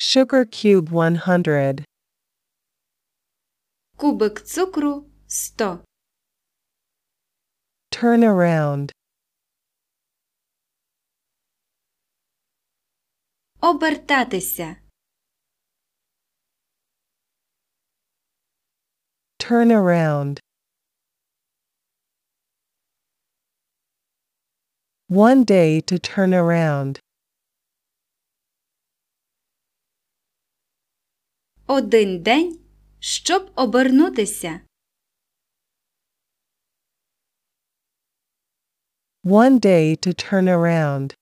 Sugar cube 100. Кубик цукру 100. Turn around. Обертатися. Turn around. One day to turn around. Один день, щоб обернутися. One day to turn around.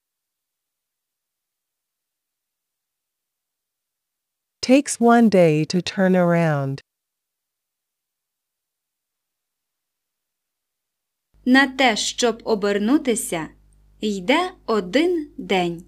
Takes one day to turn around. На те, щоб обернутися, йде один день.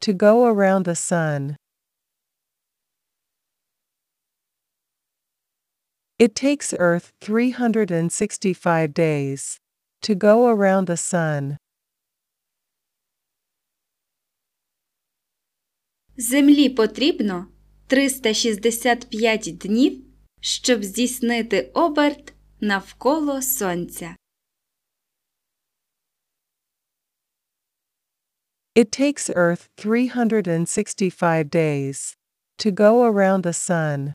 To go around the sun. It takes Earth 365 days to go around the sun. Землі потрібно 365 днів, щоб здійснити оберт навколо сонця. It takes Earth 365 days to go around the Sun.